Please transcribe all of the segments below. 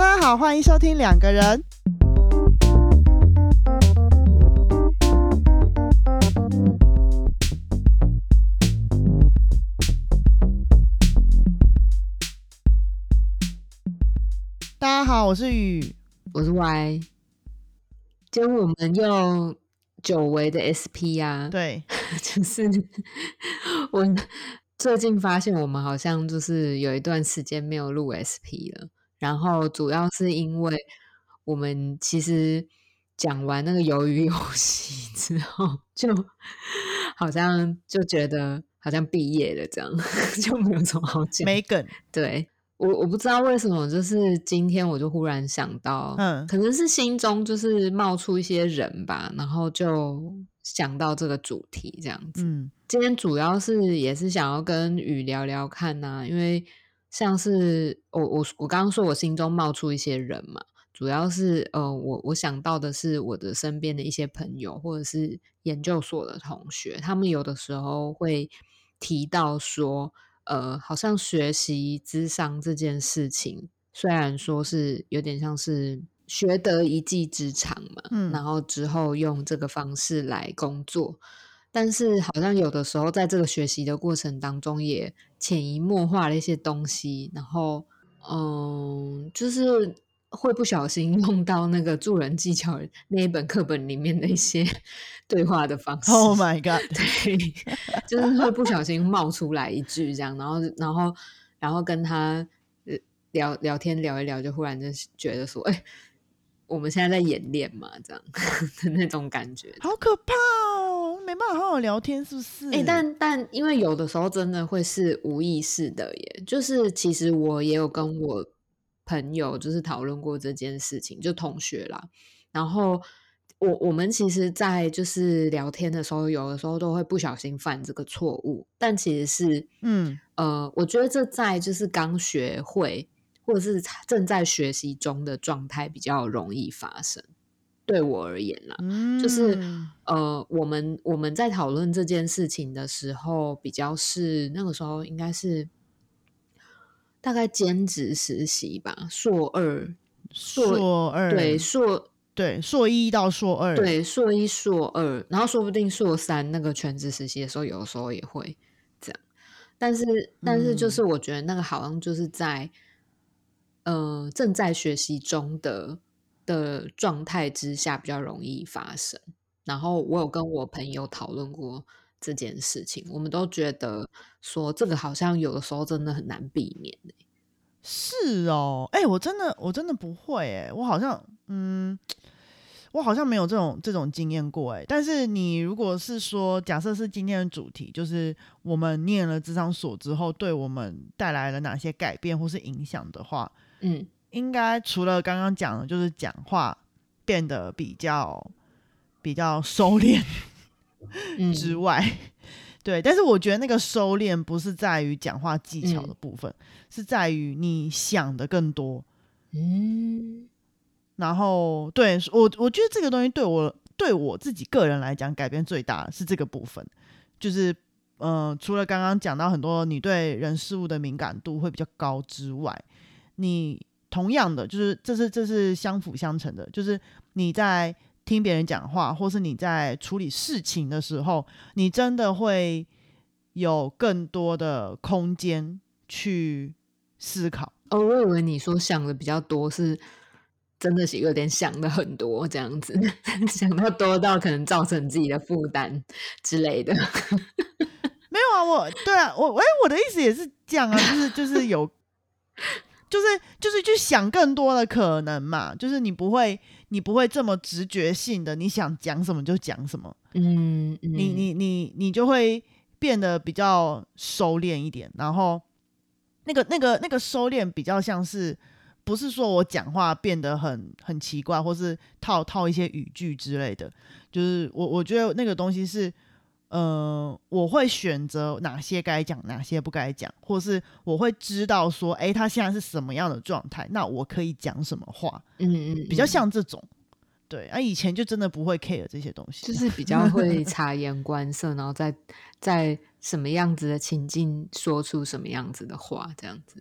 大家好，欢迎收听两个人。大家好，我是雨，我是 Y。今天我们用久违的 SP 啊，对，就是我最近发现我们好像就是有一段时间没有录 SP 了，然后主要是因为我们其实讲完那个鱿鱼游戏之后，就好像就觉得好像毕业了这样，就没有什么好讲，没梗。对我我不知道为什么，就是今天我就忽然想到，嗯可能是心中就是冒出一些人吧，然后就想到这个主题这样子。嗯今天主要是也是想要跟雨聊聊看呐、因为像是我我我刚刚说我心中冒出一些人嘛，主要是呃我我想到的是我的身边的一些朋友或者是研究所的同学，他们有的时候会提到说，呃，好像学习智商这件事情，虽然说是有点像是学得一技之长嘛，嗯然后之后用这个方式来工作。但是好像有的时候在这个学习的过程当中，也潜移默化了一些东西，然后嗯，就是会不小心 用到那个助人技巧那一本课本里面的一些 对话的方式。，Oh my god，对，就是会不小心冒出来一句这样，然后然后然后跟他呃聊聊天聊一聊，就忽然就觉得说，哎、我们现在在演练嘛，这样 的那种感觉。好可怕办法好好聊天，是不是？哎、但但因为有的时候真的会是无意识的耶，就是其实我也有跟我朋友就是讨论过这件事情，就同学啦。然后我我们其实，在就是聊天的时候，有的时候都会不小心犯这个错误，但其实是嗯呃，我觉得这在就是刚学会或者是正在学习中的状态比较容易发生。对我而言啦，嗯，就是呃，我们我们在讨论这件事情的时候，比较是那个时候应该是大概兼职实习吧，硕二，硕二对硕对硕一到硕二，对硕一硕二，然后说不定硕三那个全职实习的时候，有的时候也会这样，但是但是就嗯。是我觉得那个好像就是在呃正在学习中的的状态之下比较容易发生。然后我有跟我朋友讨论过这件事情，我们都觉得说这个好像有的时候真的很难避免、欸、是哦，哎、我真的我真的不会哎，我好像嗯，我好像没有这种这种经验过哎。但是你如果是说，假设是今天的主题，就是我们念了智商锁之后，对我们带来了哪些改变或是影响的话，嗯应该除了刚刚讲的，就是讲话变得比较比较收敛嗯。之外，对，但是我觉得那个收敛不是在于讲话技巧的嗯。部分，是在于你想的更多。嗯。然后，对我，我觉得这个东西对我对我自己个人来讲，改变最大的是这个部分，就是呃，除了刚刚讲到很多你对人事物的敏感度会比较高之外，你同样的就是这是这是相辅相成的，就是你在听别人讲话，或是你在处理事情的时候，你真的会有更多的空间去思考。哦，我以为你说想的比较多是。真的是有点想的很多这样子，想到多到可能造成自己的负担之类的。没有啊，我对啊，我哎、我的意思也是这样啊，就是就是有，就是就是去想更多的可能嘛，就是你不会你不会这么直觉性的，你想讲什么就讲什么，嗯，你嗯你你你就会变得比较收敛一点，然后那个那个那个收敛比较像是。不是说我讲话变得很很奇怪，或是套套一些语句之类的，就是我我觉得那个东西是，呃，我会选择哪些该讲，哪些不该讲，或是我会知道说，诶，他现在是什么样的状态，那我可以讲什么话，嗯嗯，比较嗯像这种。对，啊，以前就真的不会 care 这些东西，就是比较 会察言观色，然后在在什么样子的情境说出什么样子的话，这样子。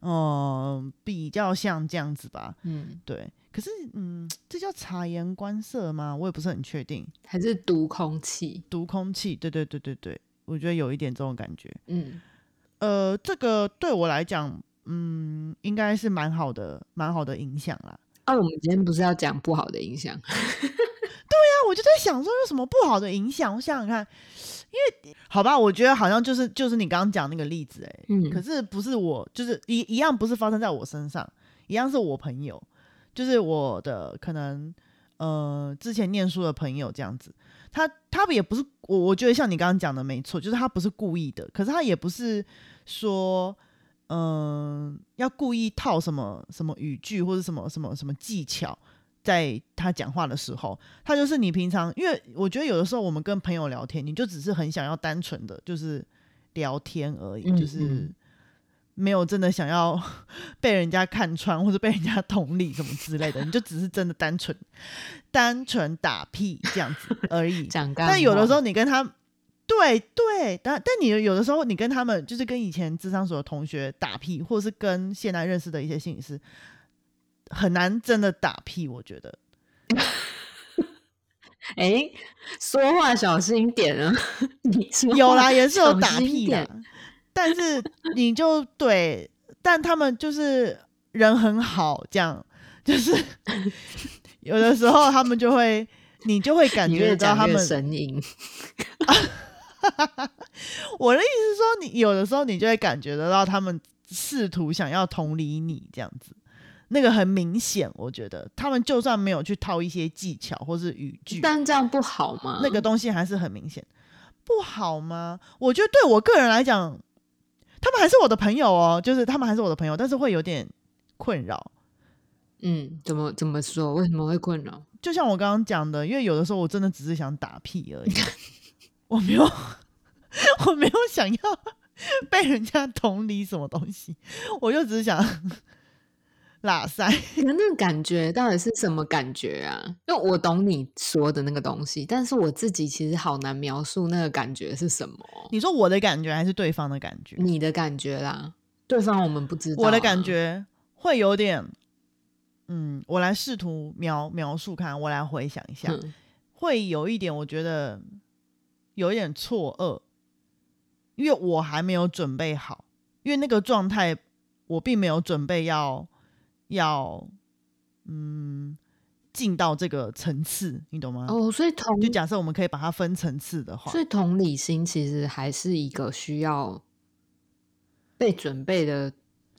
嗯，比较像这样子吧。嗯，对，可是嗯，这叫察言观色吗？我也不是很确定。还是读空气，读空气，对对对对对，我觉得有一点这种感觉。嗯，呃，这个对我来讲，嗯，应该是蛮好的，蛮好的影响啦。啊，我们今天不是要讲不好的影响？对呀我就在想说，有什么不好的影响？我想想看，因为好吧，我觉得好像就是就是你刚刚讲那个例子、欸，哎，嗯，可是不是我，就是一一样不是发生在我身上，一样是我朋友，就是我的可能呃之前念书的朋友这样子，他他也不是我，我觉得像你刚刚讲的没错，就是他不是故意的，可是他也不是说嗯、要故意套什么什么语句或者什么什么什么技巧。在他讲话的时候，他就是你平常，因为我觉得有的时候我们跟朋友聊天，你就只是很想要单纯的就是聊天而已，嗯就是嗯没有真的想要 被人家看穿或者被人家同理什么之类的，你就只是真的单纯单纯打屁这样子而已。但有的时候你跟他，对对，但但你有的时候你跟他们就是跟以前智商所的同学打屁，或者是跟现在认识的一些心理师，很难真的打屁，我觉得。哎，说话小心点啊！有啦，也是有打屁的点，但是你就对，但他们就是人很好，这样就是 有的时候他们就会，你就会感觉到他们。神隐。我的意思是说，你有的时候你就会感觉得到他们试图想要同理你这样子。那个很明显，我觉得他们就算没有去套一些技巧或是语句，但这样不好吗？那个东西还是很明显，不好吗？我觉得对我个人来讲，他们还是我的朋友哦，就是他们还是我的朋友，但是会有点困扰。嗯，怎么怎么说？为什么会困扰？就像我刚刚讲的，因为有的时候我真的只是想打屁而已，我没有，我没有想要被人家同理什么东西，我就只是想拉塞。可 那个感觉到底是什么感觉啊？因为我懂你说的那个东西，但是我自己其实好难描述那个感觉是什么。你说我的感觉还是对方的感觉？你的感觉啦，对方我们不知道、啊我的感，觉会有点，嗯，我来试图描描述看，我来回想一下，嗯会有一点，我觉得有一点错愕，因为我还没有准备好，因为那个状态我并没有准备要要嗯进到这个层次，你懂吗？哦，所以同就假设我们可以把它分层次的话所，以同理心其实还是一个需要被准备的，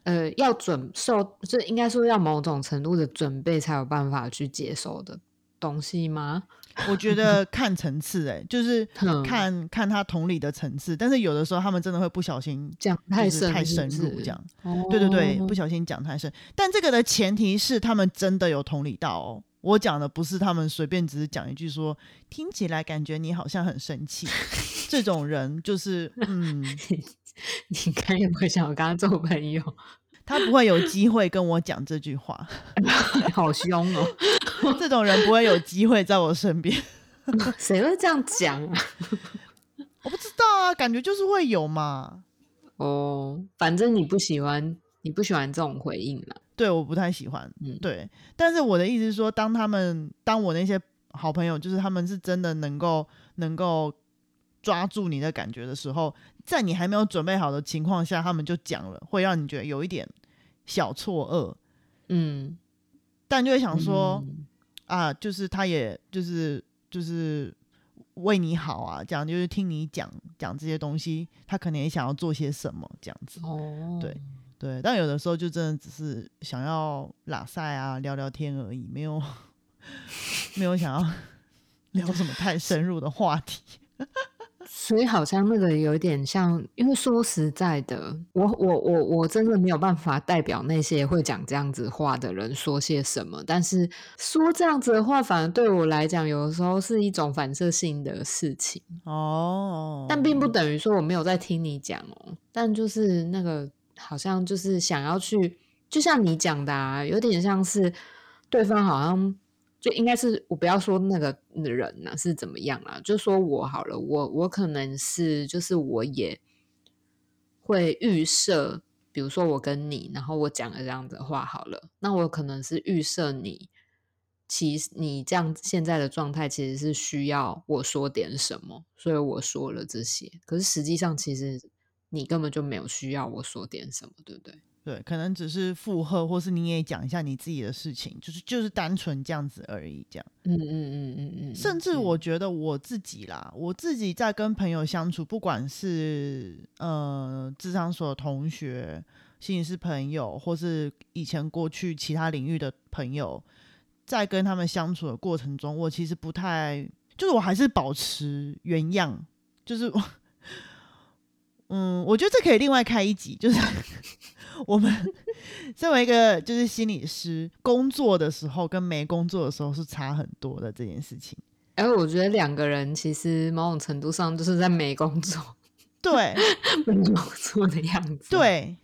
呃，要准受，就应该说要某种程度的准备才有办法去接受的东西吗？我觉得看层次、欸，就是 嗯看看他同理的层次，但是有的时候他们真的会不小心讲太深入这样。哦对对对，不小心讲太深，但这个的前提是他们真的有同理到哦。我讲的不是他们随便只是讲一句说听起来感觉你好像很生气，这种人就是嗯，你该有没有想我跟他做朋友？他不会有机会跟我讲这句话，好凶哦！这种人不会有机会在我身边。谁会这样讲啊？我不知道啊，感觉就是会有嘛。哦，反正你不喜欢，你不喜欢这种回应啦。对，我不太喜欢。嗯，对，但是我的意思是说，当他们当我那些好朋友，就是他们是真的能够能够抓住你的感觉的时候，在你还没有准备好的情况下，他们就讲了，会让你觉得有一点小错愕，嗯，但就会想说、嗯啊，就是他也就是就是为你好啊，这样就是听你讲讲这些东西，他可能也想要做些什么这样子。哦，对对，但有的时候就真的只是想要拉塞啊，聊聊天而已，没有 没有想要 聊什么太深入的话题。所以好像那个有点像，因为说实在的，我我我我真的没有办法代表那些会讲这样子话的人说些什么，但是说这样子的话，反而对我来讲，有的时候是一种反射性的事情，哦，但并不等于说我没有在听你讲哦，但就是那个好像就是想要去，就像你讲的啊，有点像是对方好像。就应该是我不要说那个人呢、是怎么样啊，就说我好了，我我可能是就是我也会预设比如说我跟你，然后我讲了这样的话好了，那我可能是预设你，其实你这样现在的状态其实是需要我说点什么，所以我说了这些。可是实际上，其实你根本就没有需要我说点什么，对不对？对，可能只是附和，或是你也讲一下你自己的事情，就是就是单纯这样子而已，这样。嗯嗯嗯嗯嗯。甚至我觉得我自己啦，我自己在跟朋友相处，不管是呃智商所同学、心理师朋友，或是以前过去其他领域的朋友，在跟他们相处的过程中，我其实不太，就是我还是保持原样，就是嗯，我觉得这可以另外开一集，就是 我们身为一个就是心理师，工作的时候跟没工作的时候是差很多的这件事情。哎，我觉得两个人其实某种程度上就是在没工作，对，没工作的样子，对，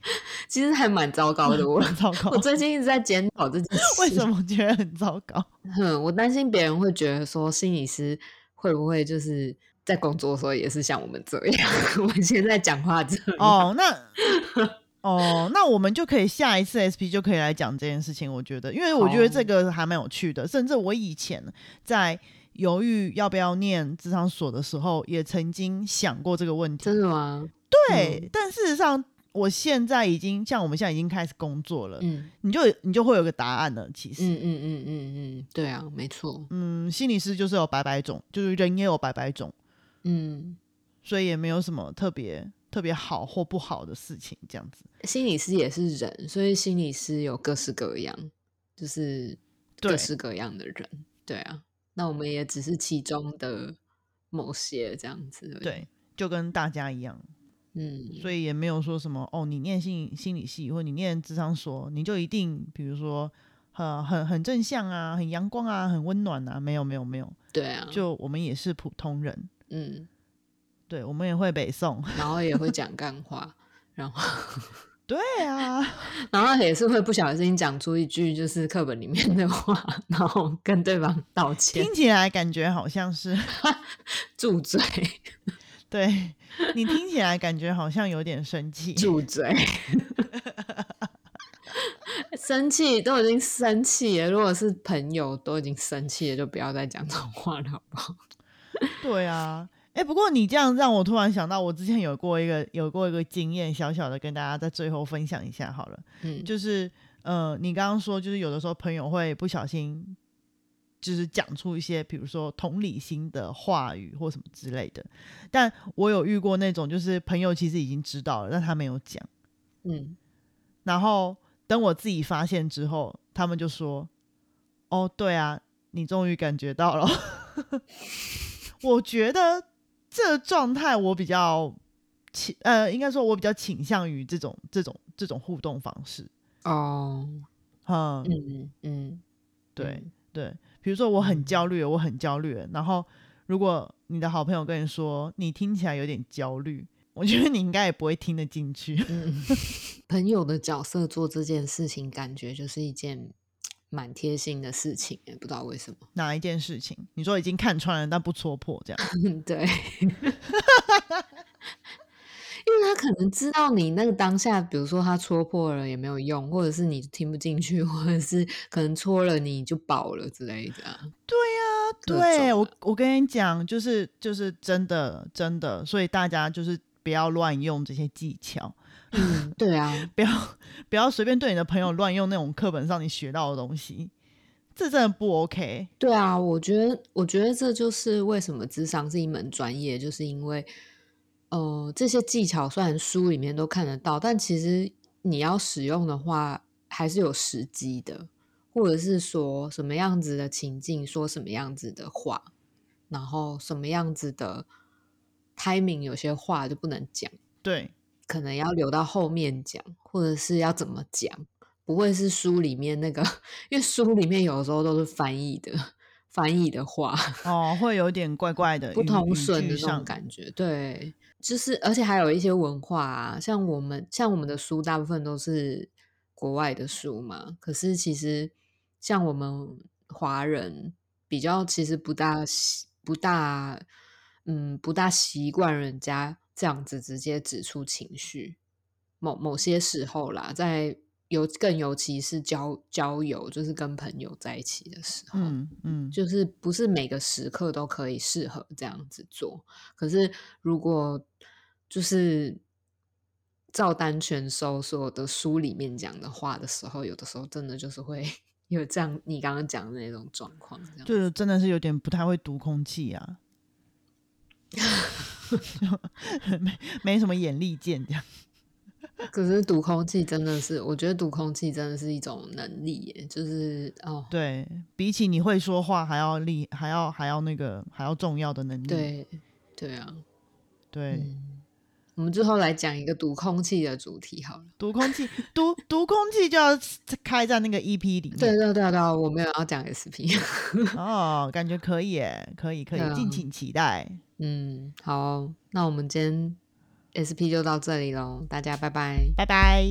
其实还蛮糟糕的。我很糟糕，我最近一直在检讨这件事，为什么觉得很糟糕？哼，我担心别人会觉得说心理师会不会就是在工作的时候也是像我们这样，我们现在讲话这样。哦，那哦，那我们就可以下一次 SP 就可以来讲这件事情。我觉得，因为我觉得这个还蛮有趣的，甚至我以前在犹豫要不要念职场所的时候，也曾经想过这个问题。真的吗？对，但事实上，我现在已经像我们现在已经开始工作了，嗯你就你就会有个答案了。其实，嗯嗯嗯嗯嗯，对啊，没错，嗯，心理师就是有百百种，就是人也有百百种，嗯，所以也没有什么特别特别好或不好的事情，这样子。心理师也是人，所以心理师有各式各样，就是各式各样的人，对啊，那我们也只是其中的某些这样子，对，就跟大家一样，嗯，所以也没有说什么哦，你念心心理系或你念智商所，你就一定比如说呃很很正向啊，很阳光啊，很温暖啊，没有没有没有，对啊，就我们也是普通人，嗯，对，我们也会北宋，然后也会讲干话，然后 对啊，然后也是会不小心讲出一句就是课本里面的话，然后跟对方道歉听，起来感觉好像是，住嘴，对你听起来感觉好像有点生气，住嘴。生气都已经生气了，如果是朋友都已经生气了，就不要再讲这种话了，好不好？对啊，哎、不过你这样让我突然想到，我之前有过一个有过一个经验，小小的跟大家在最后分享一下好了。嗯，就是呃，你刚刚说，就是有的时候朋友会不小心，就是讲出一些比如说同理心的话语或什么之类的。但我有遇过那种，就是朋友其实已经知道了，但他没有讲。嗯，然后等我自己发现之后，他们就说：“哦，对啊，你终于感觉到了。” 我觉得这状态我比较倾呃，应该说我比较倾向于这种这种这种互动方式。哦，嗯，嗯嗯，对嗯对，比如说我很嗯焦虑，我很焦虑，然后如果你的好朋友跟你说你听起来有点焦虑，我觉得你应该也不会听得进去。嗯，朋友的角色做这件事情，感觉就是一件蛮贴心的事情，也不知道为什么。哪一件事情？你说已经看穿了，但不戳破，这样 对，因为他可能知道你那个当下，比如说他戳破了也没有用，或者是你听不进去，或者是可能戳了你就饱了之类的啊。各对我我跟你讲，就是就是真的真的，所以大家就是不要乱用这些技巧，嗯，对啊，不要不要随便对你的朋友乱用那种课本上你学到的东西，这真的不 OK。对啊，我觉得，我觉得这就是为什么智商是一门专业，就是因为，呃，这些技巧虽然书里面都看得到，但其实你要使用的话，还是有时机的，或者是说什么样子的情境，说什么样子的话，然后什么样子的 timing，有些话就不能讲，对可能要留到后面讲，或者是要怎么讲，不会是书里面那个，因为书里面有时候都是翻译的，翻译的话哦，会有点怪怪的，不通顺的那种感觉。对，就是而且还有一些文化啊，像我们像我们的书大部分都是国外的书嘛，可是其实像我们华人比较其实不大习不大嗯不大习惯人家这样子直接指出情绪。某某些时候啦，在尤更尤其是交交友，就是跟朋友在一起的时候，嗯嗯，就是不是每个时刻都可以适合这样子做。可是如果就是照单全收所有的书里面讲的话的时候，有的时候真的就是会 有这样你刚刚讲的那种状况，这样就真的是有点不太会读空气啊，没没什么眼力见这样。可是读空气真的是，我觉得读空气真的是一种能力耶，就是哦，对比起你会说话还要厉，还要还要那个还要重要的能力。对对啊，对，嗯，我们最后来讲一个读空气的主题好了。读空气，读 读空气就要开在那个 EP 里面。对对对对，我没有要讲 SP。哦，感觉可以耶，可以可以，敬请期待。嗯，好，那我们今天 SP 就到这里喽，大家拜拜。拜拜。